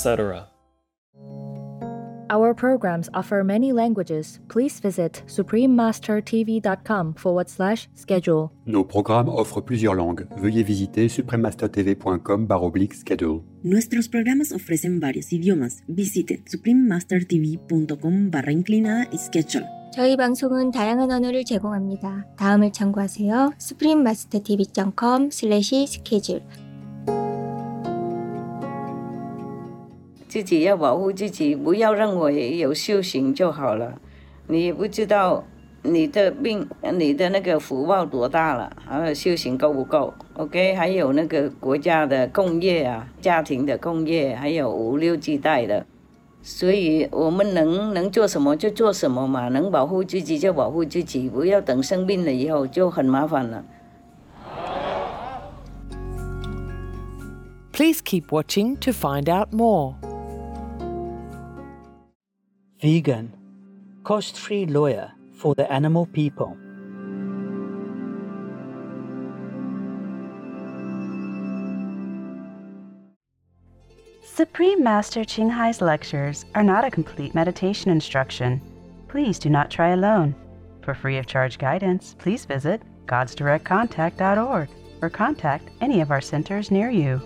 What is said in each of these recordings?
etc. Our programs offer many languages. Please visit suprememastertv.com forward slash schedule. Nos programmes offrent plusieurs langues. Veuillez visiter suprememastertv.com oblique schedule. Nuestros programas ofrecen varios idiomas. Visite suprememastertv.com barra inclinada schedule. 저희 방송은 다양한 언어를 제공합니다. 다음을 참고하세요. suprememastertv.com slash schedule 自己要保护自己，不要认为有修行就好了。你也不知道你的命、你的那个福报多大了，还有修行够不够？OK，还有那个国家的共业啊，家庭的共业，还有五六七代的。所以我们能能做什么就做什么嘛，能保护自己就保护自己，不要等生病了以后就很麻烦了。Please keep watching to find out more. Vegan, cost free lawyer for the animal people. Supreme Master Qinghai's lectures are not a complete meditation instruction. Please do not try alone. For free of charge guidance, please visit godsdirectcontact.org or contact any of our centers near you.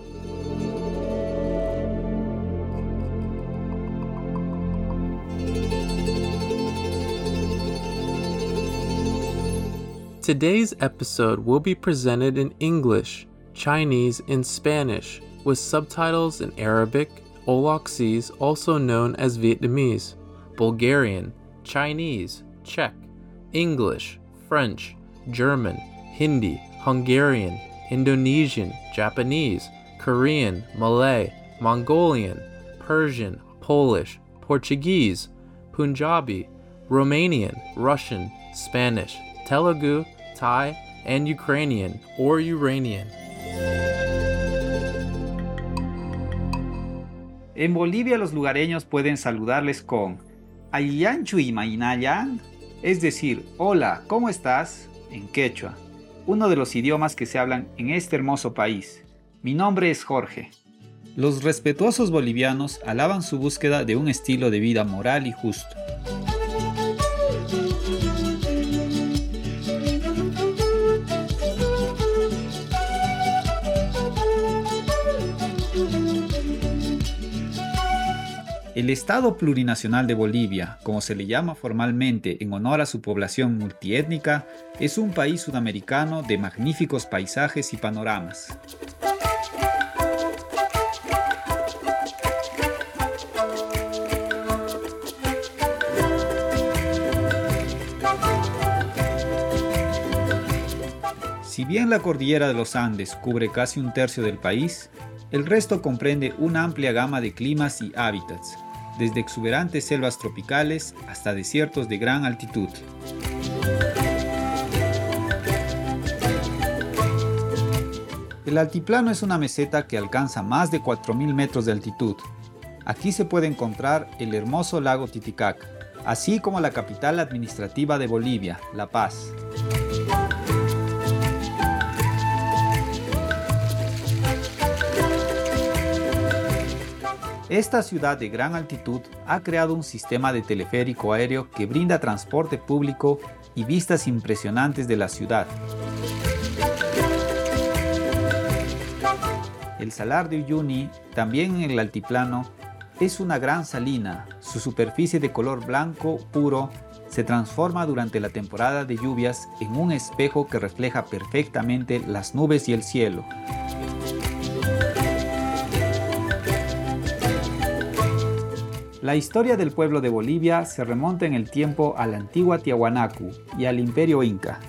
Today's episode will be presented in English, Chinese, and Spanish, with subtitles in Arabic, Olaxese, also known as Vietnamese, Bulgarian, Chinese, Czech, English, French, German, Hindi, Hungarian, Indonesian, Japanese, Korean, Malay, Mongolian, Persian, Polish, Portuguese, Punjabi, Romanian, Russian, Spanish, Telugu, Thai, and Ukrainian or Uranian. En Bolivia los lugareños pueden saludarles con Ayanchu y Mainayan, es decir, hola, ¿cómo estás? en quechua, uno de los idiomas que se hablan en este hermoso país. Mi nombre es Jorge. Los respetuosos bolivianos alaban su búsqueda de un estilo de vida moral y justo. El Estado Plurinacional de Bolivia, como se le llama formalmente en honor a su población multiétnica, es un país sudamericano de magníficos paisajes y panoramas. Si bien la cordillera de los Andes cubre casi un tercio del país, el resto comprende una amplia gama de climas y hábitats, desde exuberantes selvas tropicales hasta desiertos de gran altitud. El altiplano es una meseta que alcanza más de 4.000 metros de altitud. Aquí se puede encontrar el hermoso lago Titicaca, así como la capital administrativa de Bolivia, La Paz. Esta ciudad de gran altitud ha creado un sistema de teleférico aéreo que brinda transporte público y vistas impresionantes de la ciudad. El salar de Uyuni, también en el altiplano, es una gran salina. Su superficie de color blanco puro se transforma durante la temporada de lluvias en un espejo que refleja perfectamente las nubes y el cielo. La historia del pueblo de Bolivia se remonta en el tiempo a la antigua Tiahuanacu y al imperio inca.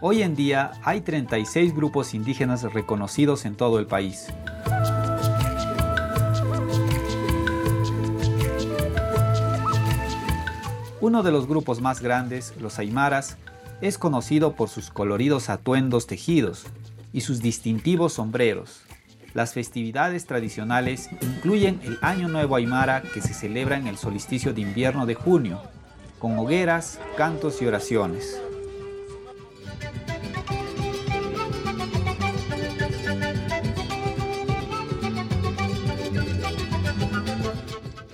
Hoy en día hay 36 grupos indígenas reconocidos en todo el país. Uno de los grupos más grandes, los aymaras, es conocido por sus coloridos atuendos tejidos y sus distintivos sombreros. Las festividades tradicionales incluyen el Año Nuevo Aymara que se celebra en el solsticio de invierno de junio, con hogueras, cantos y oraciones.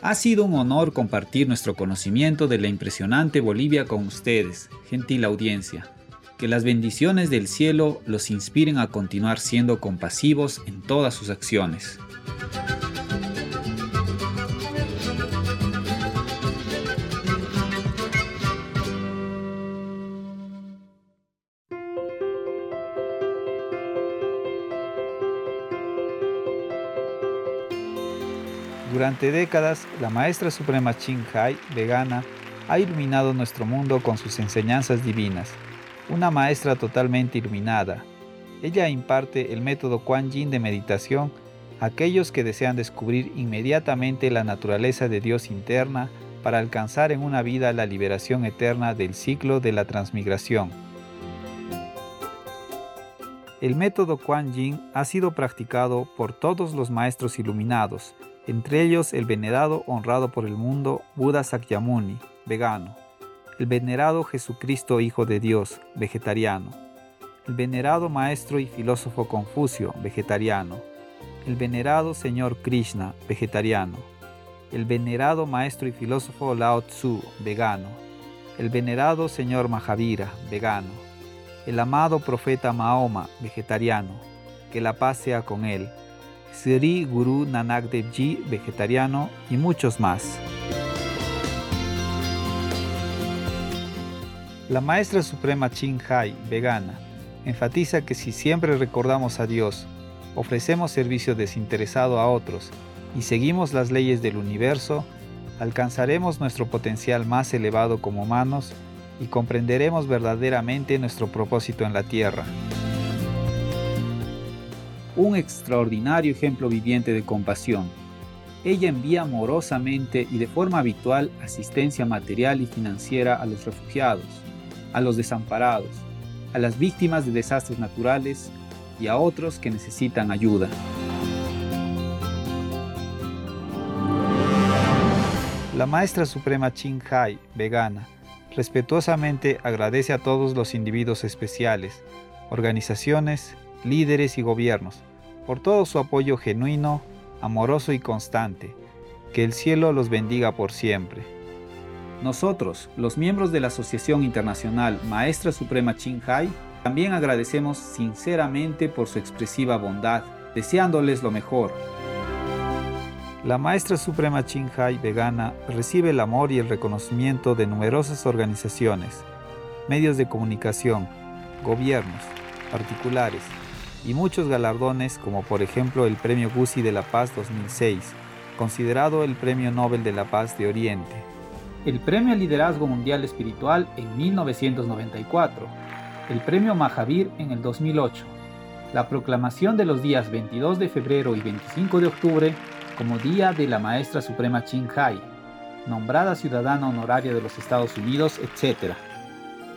Ha sido un honor compartir nuestro conocimiento de la impresionante Bolivia con ustedes, gentil audiencia. Que las bendiciones del cielo los inspiren a continuar siendo compasivos en todas sus acciones. Durante décadas, la maestra suprema Ching Hai, vegana, ha iluminado nuestro mundo con sus enseñanzas divinas. Una maestra totalmente iluminada. Ella imparte el método Kuan Yin de meditación a aquellos que desean descubrir inmediatamente la naturaleza de Dios interna para alcanzar en una vida la liberación eterna del ciclo de la transmigración. El método Kuan Yin ha sido practicado por todos los maestros iluminados, entre ellos el venerado honrado por el mundo Buda Sakyamuni, vegano, el venerado Jesucristo Hijo de Dios, vegetariano, el venerado maestro y filósofo Confucio, vegetariano, el venerado Señor Krishna, vegetariano, el venerado maestro y filósofo Lao Tzu, vegano, el venerado Señor Mahavira, vegano, el amado profeta Mahoma, vegetariano, que la paz sea con él, Sri Guru Nanak Dev Ji, vegetariano, y muchos más. La maestra suprema Chin Hai, vegana, enfatiza que si siempre recordamos a Dios, ofrecemos servicio desinteresado a otros y seguimos las leyes del universo, alcanzaremos nuestro potencial más elevado como humanos y comprenderemos verdaderamente nuestro propósito en la Tierra un extraordinario ejemplo viviente de compasión. Ella envía amorosamente y de forma habitual asistencia material y financiera a los refugiados, a los desamparados, a las víctimas de desastres naturales y a otros que necesitan ayuda. La maestra suprema Chin Hai, vegana, respetuosamente agradece a todos los individuos especiales, organizaciones, líderes y gobiernos por todo su apoyo genuino, amoroso y constante. Que el cielo los bendiga por siempre. Nosotros, los miembros de la Asociación Internacional Maestra Suprema Hai, también agradecemos sinceramente por su expresiva bondad, deseándoles lo mejor. La Maestra Suprema Hai vegana recibe el amor y el reconocimiento de numerosas organizaciones, medios de comunicación, gobiernos, particulares, y muchos galardones como por ejemplo el Premio Guzzi de la Paz 2006, considerado el Premio Nobel de la Paz de Oriente, el Premio Liderazgo Mundial Espiritual en 1994, el Premio Mahavir en el 2008, la proclamación de los días 22 de febrero y 25 de octubre como Día de la Maestra Suprema Chin Hai, nombrada ciudadana honoraria de los Estados Unidos, etc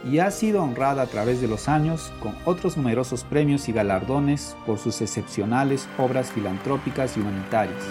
y ha sido honrada a través de los años con otros numerosos premios y galardones por sus excepcionales obras filantrópicas y humanitarias.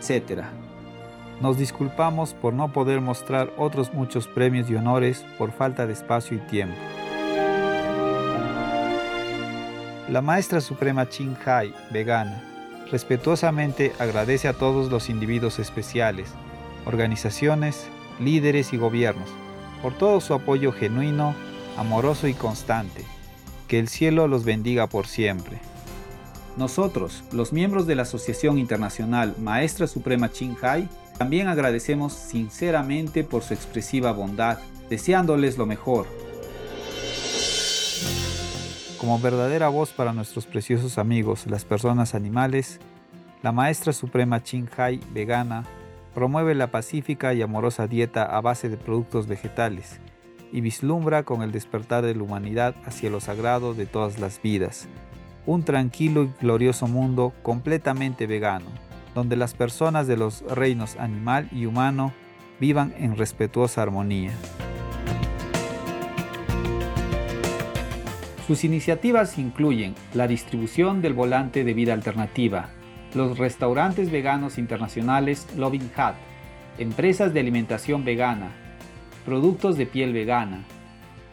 Etc. Nos disculpamos por no poder mostrar otros muchos premios y honores por falta de espacio y tiempo. La maestra suprema Chin Hai, vegana, respetuosamente agradece a todos los individuos especiales, organizaciones, líderes y gobiernos por todo su apoyo genuino, amoroso y constante. Que el cielo los bendiga por siempre. Nosotros, los miembros de la Asociación Internacional Maestra Suprema Chin Hai, también agradecemos sinceramente por su expresiva bondad, deseándoles lo mejor. Como verdadera voz para nuestros preciosos amigos, las personas animales, la Maestra Suprema Chin Hai, vegana, promueve la pacífica y amorosa dieta a base de productos vegetales y vislumbra con el despertar de la humanidad hacia lo sagrado de todas las vidas, un tranquilo y glorioso mundo completamente vegano, donde las personas de los reinos animal y humano vivan en respetuosa armonía. Sus iniciativas incluyen la distribución del volante de vida alternativa, los restaurantes veganos internacionales Loving Hut, empresas de alimentación vegana, productos de piel vegana,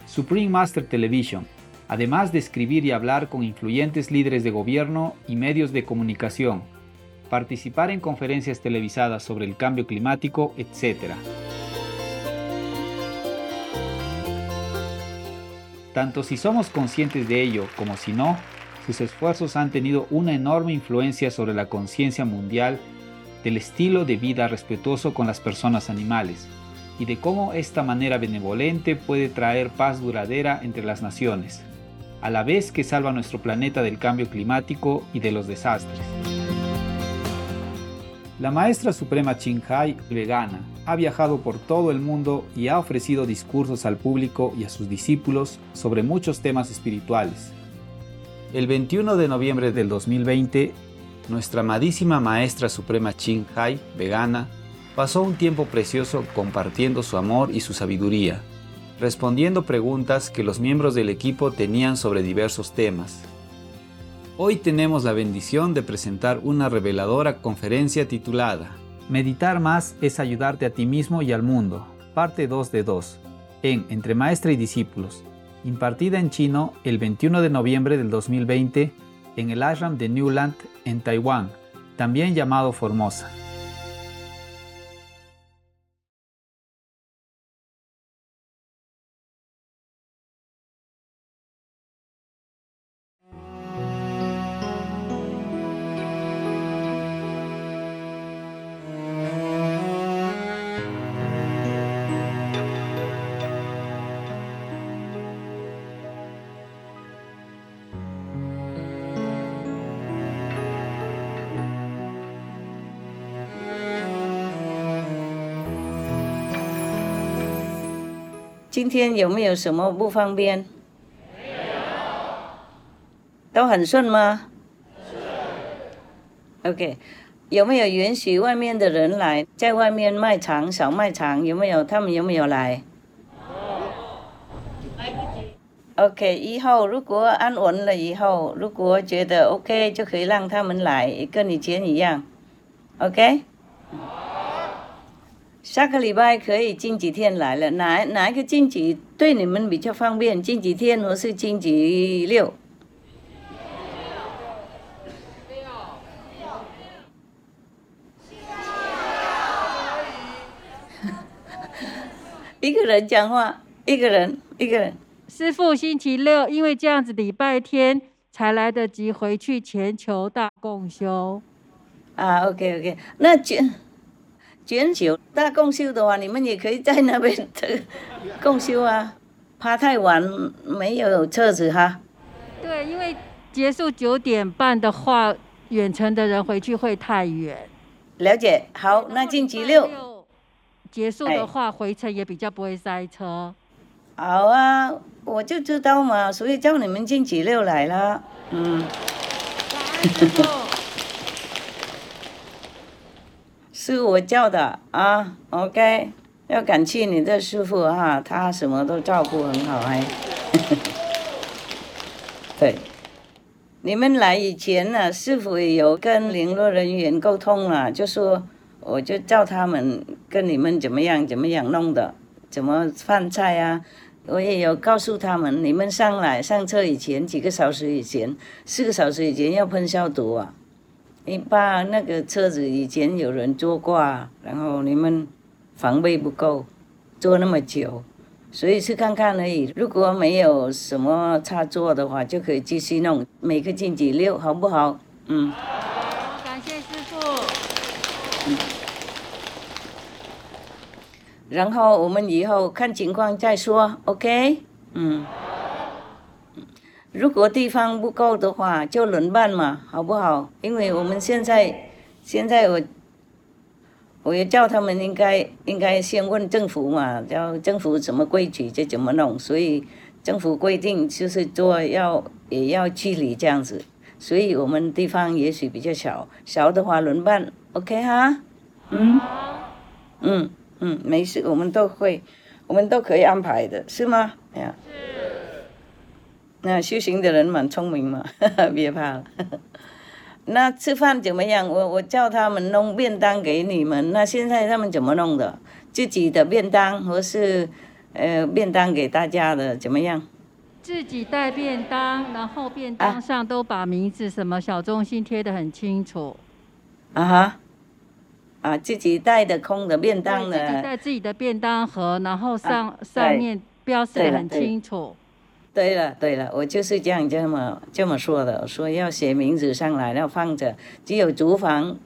Supreme Master Television, además de escribir y hablar con influyentes líderes de gobierno y medios de comunicación, participar en conferencias televisadas sobre el cambio climático, etc. Tanto si somos conscientes de ello como si no, sus esfuerzos han tenido una enorme influencia sobre la conciencia mundial del estilo de vida respetuoso con las personas animales y de cómo esta manera benevolente puede traer paz duradera entre las naciones, a la vez que salva nuestro planeta del cambio climático y de los desastres. La maestra suprema Hai, vegana, ha viajado por todo el mundo y ha ofrecido discursos al público y a sus discípulos sobre muchos temas espirituales. El 21 de noviembre del 2020, nuestra amadísima maestra suprema Hai, vegana, pasó un tiempo precioso compartiendo su amor y su sabiduría, respondiendo preguntas que los miembros del equipo tenían sobre diversos temas. Hoy tenemos la bendición de presentar una reveladora conferencia titulada Meditar más es ayudarte a ti mismo y al mundo, parte 2 de 2, en Entre Maestra y Discípulos, impartida en chino el 21 de noviembre del 2020 en el ashram de Newland en Taiwán, también llamado Formosa. 今天有没有什么不方便？没有。都很顺吗？顺。OK，有没有允许外面的人来？在外面卖场、小卖场有没有？他们有没有来？OK，以后如果安稳了以后，如果觉得 OK，就可以让他们来，跟以前一样。OK。下个礼拜可以近几天来了，哪哪一个星期对你们比较方便？星期天或是星期六？一个人讲话，一个人，一个人。师傅，星期六，因为这样子礼拜天才来得及回去全球大共修。啊，OK，OK，那就。全球大共修的话，你们也可以在那边共修啊。怕太晚没有车子哈。对，因为结束九点半的话，远程的人回去会太远。了解，好，那星期六结束的话，回程也比较不会塞车。好啊，我就知道嘛，所以叫你们星期六来了。嗯。是我教的啊，OK，要感谢你的师傅哈，他什么都照顾很好哎。对，你们来以前呢，师傅有跟联络人员沟通了，就说我就叫他们跟你们怎么样怎么样弄的，怎么饭菜啊。我也有告诉他们，你们上来上车以前几个小时以前，四个小时以前要喷消毒啊。你爸那个车子以前有人坐过，然后你们防备不够，坐那么久。所以去看看而已。如果没有什么插座的话，就可以继续弄。每个星期六，好不好？嗯。好，感谢师傅。嗯。然后我们以后看情况再说，OK？嗯。如果地方不够的话，就轮办嘛，好不好？因为我们现在，现在我。我也叫他们应该应该先问政府嘛，叫政府什么规矩就怎么弄。所以政府规定就是做要也要距离这样子。所以我们地方也许比较小，小的话轮办，OK 哈？嗯，嗯嗯，没事，我们都会，我们都可以安排的，是吗？哎呀，那修行的人蛮聪明嘛，别怕了。那吃饭怎么样？我我叫他们弄便当给你们。那现在他们怎么弄的？自己的便当，或是呃便当给大家的怎么样？自己带便当，然后便当上都把名字什么小中心贴的很清楚。啊哈，啊自己带的空的便当呢。自己带自己的便当盒，然后上上面标示得很清楚。对了对了，我就是这样这么这么说的，说要写名字上来，要放着，只有厨房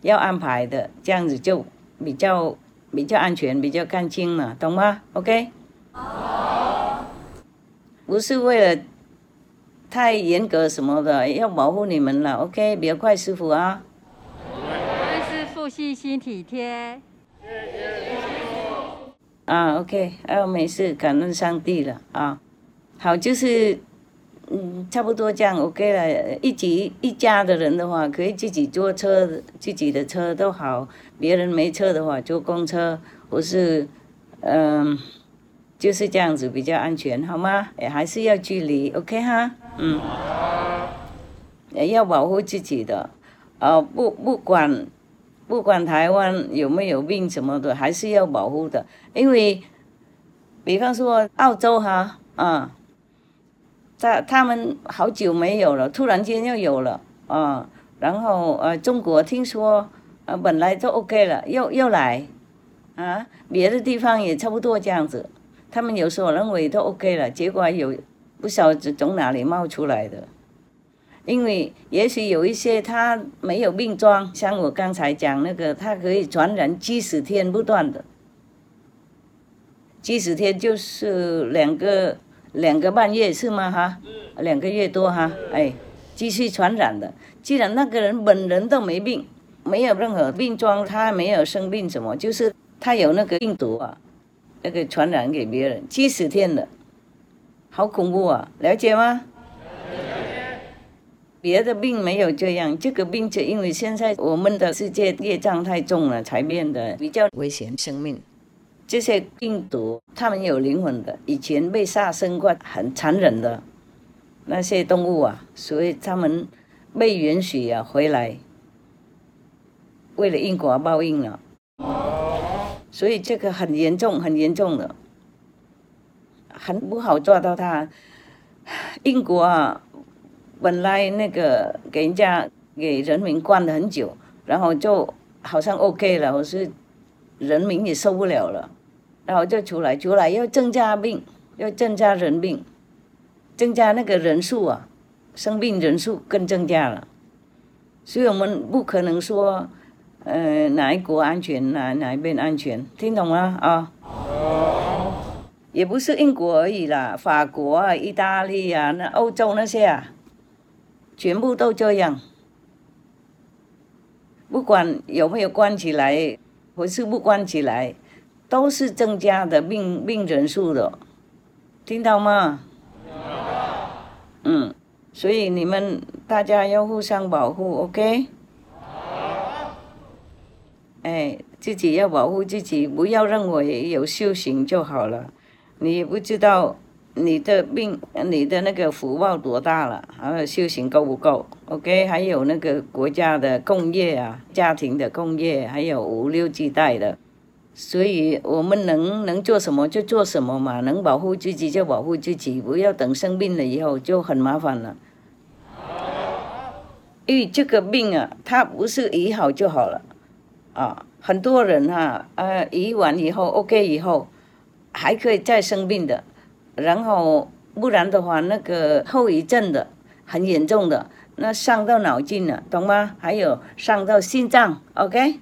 要安排的，这样子就比较比较安全，比较干净了，懂吗？OK。不是为了太严格什么的，要保护你们了，OK。比较快，师傅啊。师傅细心体贴。啊，OK，啊，没事，感恩上帝了啊。好，就是，嗯，差不多这样 OK 了。一起一家的人的话，可以自己坐车，自己的车都好。别人没车的话，坐公车或是，嗯，就是这样子比较安全，好吗？也还是要距离，OK 哈？嗯。也要保护自己的，呃，不不管，不管台湾有没有病什么的，还是要保护的。因为，比方说澳洲哈，啊。他他们好久没有了，突然间又有了啊！然后呃，中国听说呃本来都 OK 了，又又来啊！别的地方也差不多这样子，他们有时候认为都 OK 了，结果有不晓得从哪里冒出来的。因为也许有一些他没有病状，像我刚才讲那个，他可以传染几十天不断的，几十天就是两个。两个半月是吗？哈，两个月多哈，哎，继续传染的。既然那个人本人都没病，没有任何病状，他没有生病什么，就是他有那个病毒啊，那个传染给别人，七十天的，好恐怖啊！了解吗？别的病没有这样，这个病就因为现在我们的世界业障太重了，才变得比较危险生命。这些病毒，它们有灵魂的，以前被杀生过，很残忍的那些动物啊，所以他们被允许啊回来，为了因果报应了。所以这个很严重，很严重的，很不好抓到它。英国啊，本来那个给人家给人民关了很久，然后就好像 OK 了，我是人民也受不了了。然后就出来，出来要增加病，要增加人病，增加那个人数啊，生病人数更增加了。所以我们不可能说，呃，哪一国安全，哪哪一边安全，听懂吗？啊？也不是英国而已啦，法国啊、意大利啊、那欧洲那些啊，全部都这样。不管有没有关起来，或是不关起来。都是增加的病病人数的，听到吗？嗯，所以你们大家要互相保护，OK？哎，自己要保护自己，不要认为有修行就好了。你也不知道你的病，你的那个福报多大了，还有修行够不够？OK，还有那个国家的共业啊，家庭的共业，还有五六几代的，所以我们能能做什么就做什么嘛，能保护自己就保护自己，不要等生病了以后就很麻烦了。因为这个病啊，它不是医好就好了，啊，很多人哈，呃，医完以后 OK 以后，还可以再生病的，然后不然的话，那个后遗症的很严重的，那伤到脑筋了，懂吗？还有伤到心脏，OK，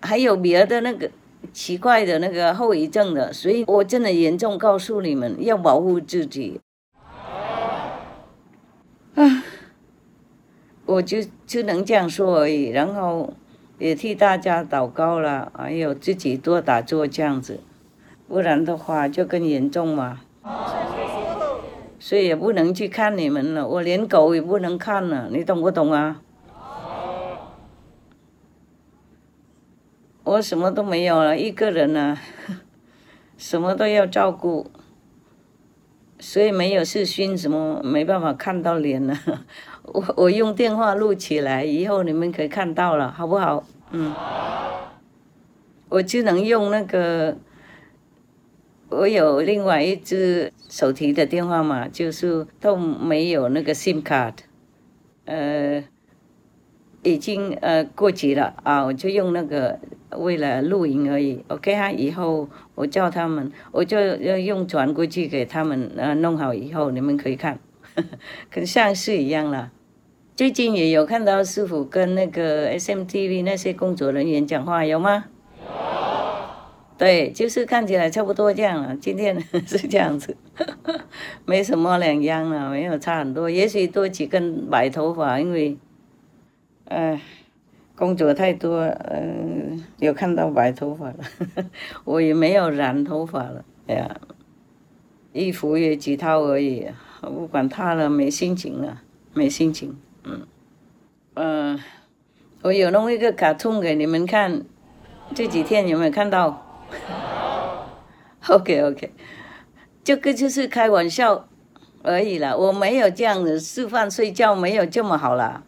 还有别的那个奇怪的那个后遗症的，所以我真的严重告诉你们，要保护自己。啊。我就只能这样说而已，然后也替大家祷告了，还有自己多打坐这样子，不然的话就更严重嘛。所以也不能去看你们了，我连狗也不能看了，你懂不懂啊？我什么都没有了，一个人呢，什么都要照顾，所以没有视讯什么，没办法看到脸了。我我用电话录起来，以后你们可以看到了，好不好？嗯，我只能用那个，我有另外一只手提的电话嘛，就是都没有那个 SIM 卡，呃，已经呃过期了啊，我就用那个为了露营而已。OK 啊，以后我叫他们，我就要用传过去给他们，呃，弄好以后你们可以看，跟上次一样了。最近也有看到师傅跟那个 SMTV 那些工作人员讲话，有吗？对，就是看起来差不多这样了。今天 是这样子，没什么两样了，没有差很多。也许多几根白头发，因为，呃，工作太多，嗯，有看到白头发了。我也没有染头发了，哎呀，衣服也几套而已，不管它了，没心情了，没心情。嗯，嗯，我有弄一个卡通给你们看，这几天有没有看到？OK OK，这个就是开玩笑而已啦，我没有这样子吃饭睡觉没有这么好啦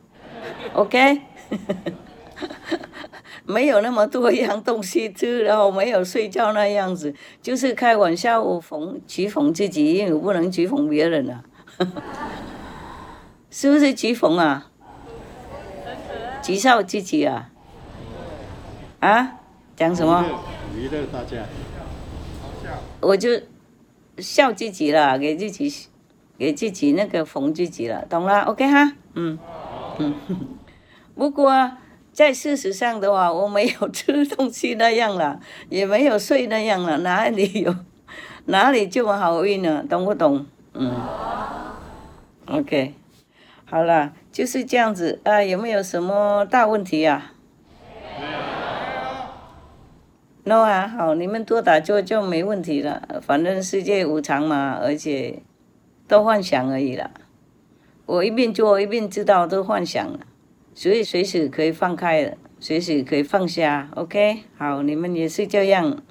，OK，没有那么多样东西吃，然后没有睡觉那样子，就是开玩笑，我讽讥讽自己，因为我不能讥讽别人啊。是不是讥讽啊？讥笑自己啊？啊？讲什么？娱乐大家。我就笑自己了，给自己给自己那个讽自己了，懂了？OK 哈？嗯嗯。不过在事实上的话，我没有吃东西那样了，也没有睡那样了，哪里有 哪里这么好运呢？懂不懂？嗯。OK。好了，就是这样子啊，有没有什么大问题呀？没有。那还好，你们多打坐就没问题了。反正世界无常嘛，而且都幻想而已了。我一边做一边知道都幻想了，所以随时可以放开，随时可以放下。OK，好，你们也是这样，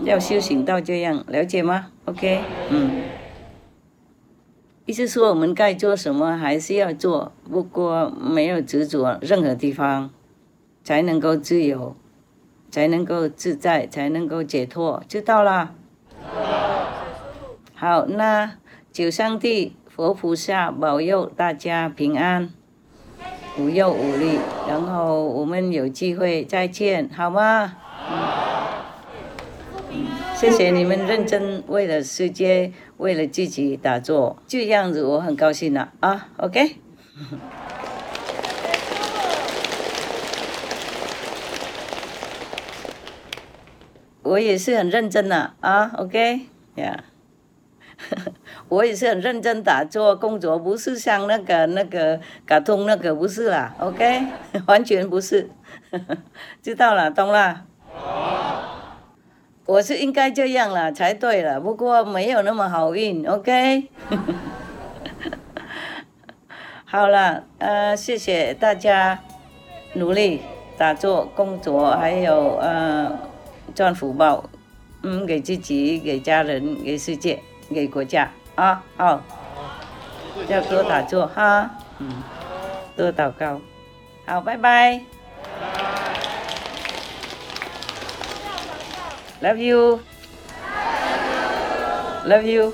要修行到这样，了解吗？OK，嗯。意思说，我们该做什么还是要做，不过没有执着任何地方，才能够自由，才能够自在，才能够解脱，知道啦？好，那九上帝、佛菩萨保佑大家平安，无忧无虑，然后我们有机会再见，好吗？谢谢你们认真为了世界。为了自己打坐，就这样子，我很高兴了啊，OK。我也是很认真的啊，OK 呀。我也是很认真打坐工作，不是像那个那个卡通那个不是啦，OK，完全不是，知道了，懂了。我是应该这样了才对了，不过没有那么好运，OK。好了，呃，谢谢大家努力打坐、工作，还有呃赚福报，嗯，给自己、给家人、给世界。给国家啊，好，要多打坐哈，嗯，多祷告，好，拜拜，Love you，Love you。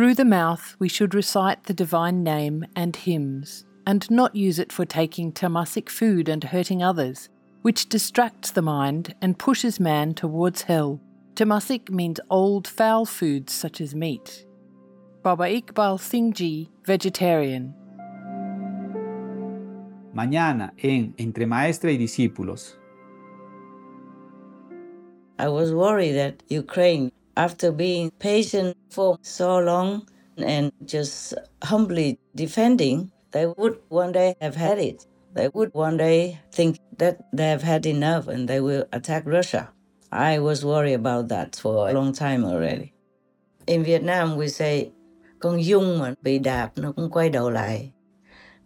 Through the mouth, we should recite the divine name and hymns, and not use it for taking tamasic food and hurting others, which distracts the mind and pushes man towards hell. Tamasic means old foul foods such as meat. Baba Iqbal Singh Ji, vegetarian. Mañana en Entre Maestra y Discípulos. I was worried that Ukraine, after being patient for so long and just humbly defending, they would one day have had it. They would one day think that they have had enough and they will attack Russia. I was worried about that for a long time already. In Vietnam, we say, con dung mà bị đạp nó cũng quay đầu lại.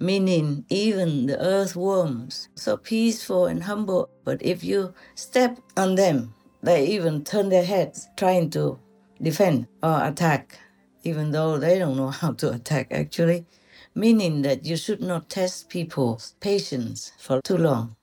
Meaning, even the earthworms, so peaceful and humble, but if you step on them, they even turn their heads trying to defend or attack, even though they don't know how to attack actually. Meaning that you should not test people's patience for too long.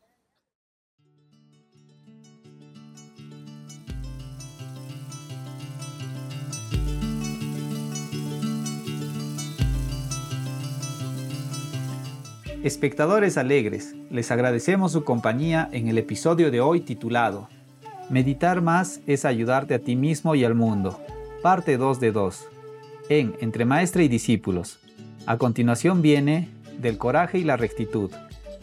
Espectadores alegres, les agradecemos su compañía en el episodio de hoy titulado Meditar más es ayudarte a ti mismo y al mundo. Parte 2 de 2. En Entre Maestra y Discípulos. A continuación viene Del coraje y la rectitud.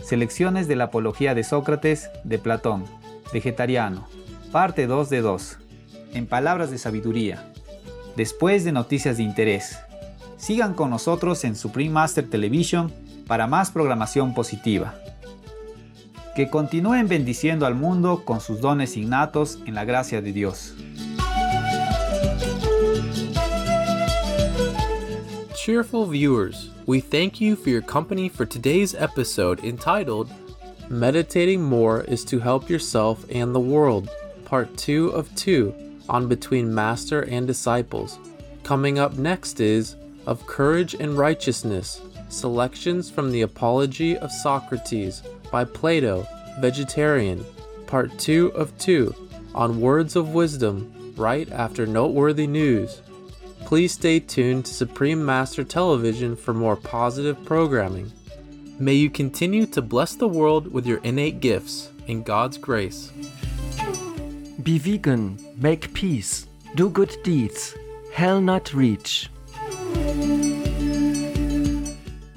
Selecciones de la Apología de Sócrates de Platón. Vegetariano. Parte 2 de 2. En Palabras de Sabiduría. Después de Noticias de Interés. Sigan con nosotros en Supreme Master Television para más programación positiva. Que continúen bendiciendo al mundo con sus dones innatos en la gracia de Dios. Cheerful viewers, we thank you for your company for today's episode entitled Meditating More is to Help Yourself and the World, Part 2 of 2 on Between Master and Disciples. Coming up next is Of Courage and Righteousness Selections from the Apology of Socrates by Plato, Vegetarian, Part 2 of 2 on Words of Wisdom right after Noteworthy News. Please stay tuned to Supreme Master Television for more positive programming. May you continue to bless the world with your innate gifts in God's grace. Be vegan, make peace, do good deeds, hell not reach.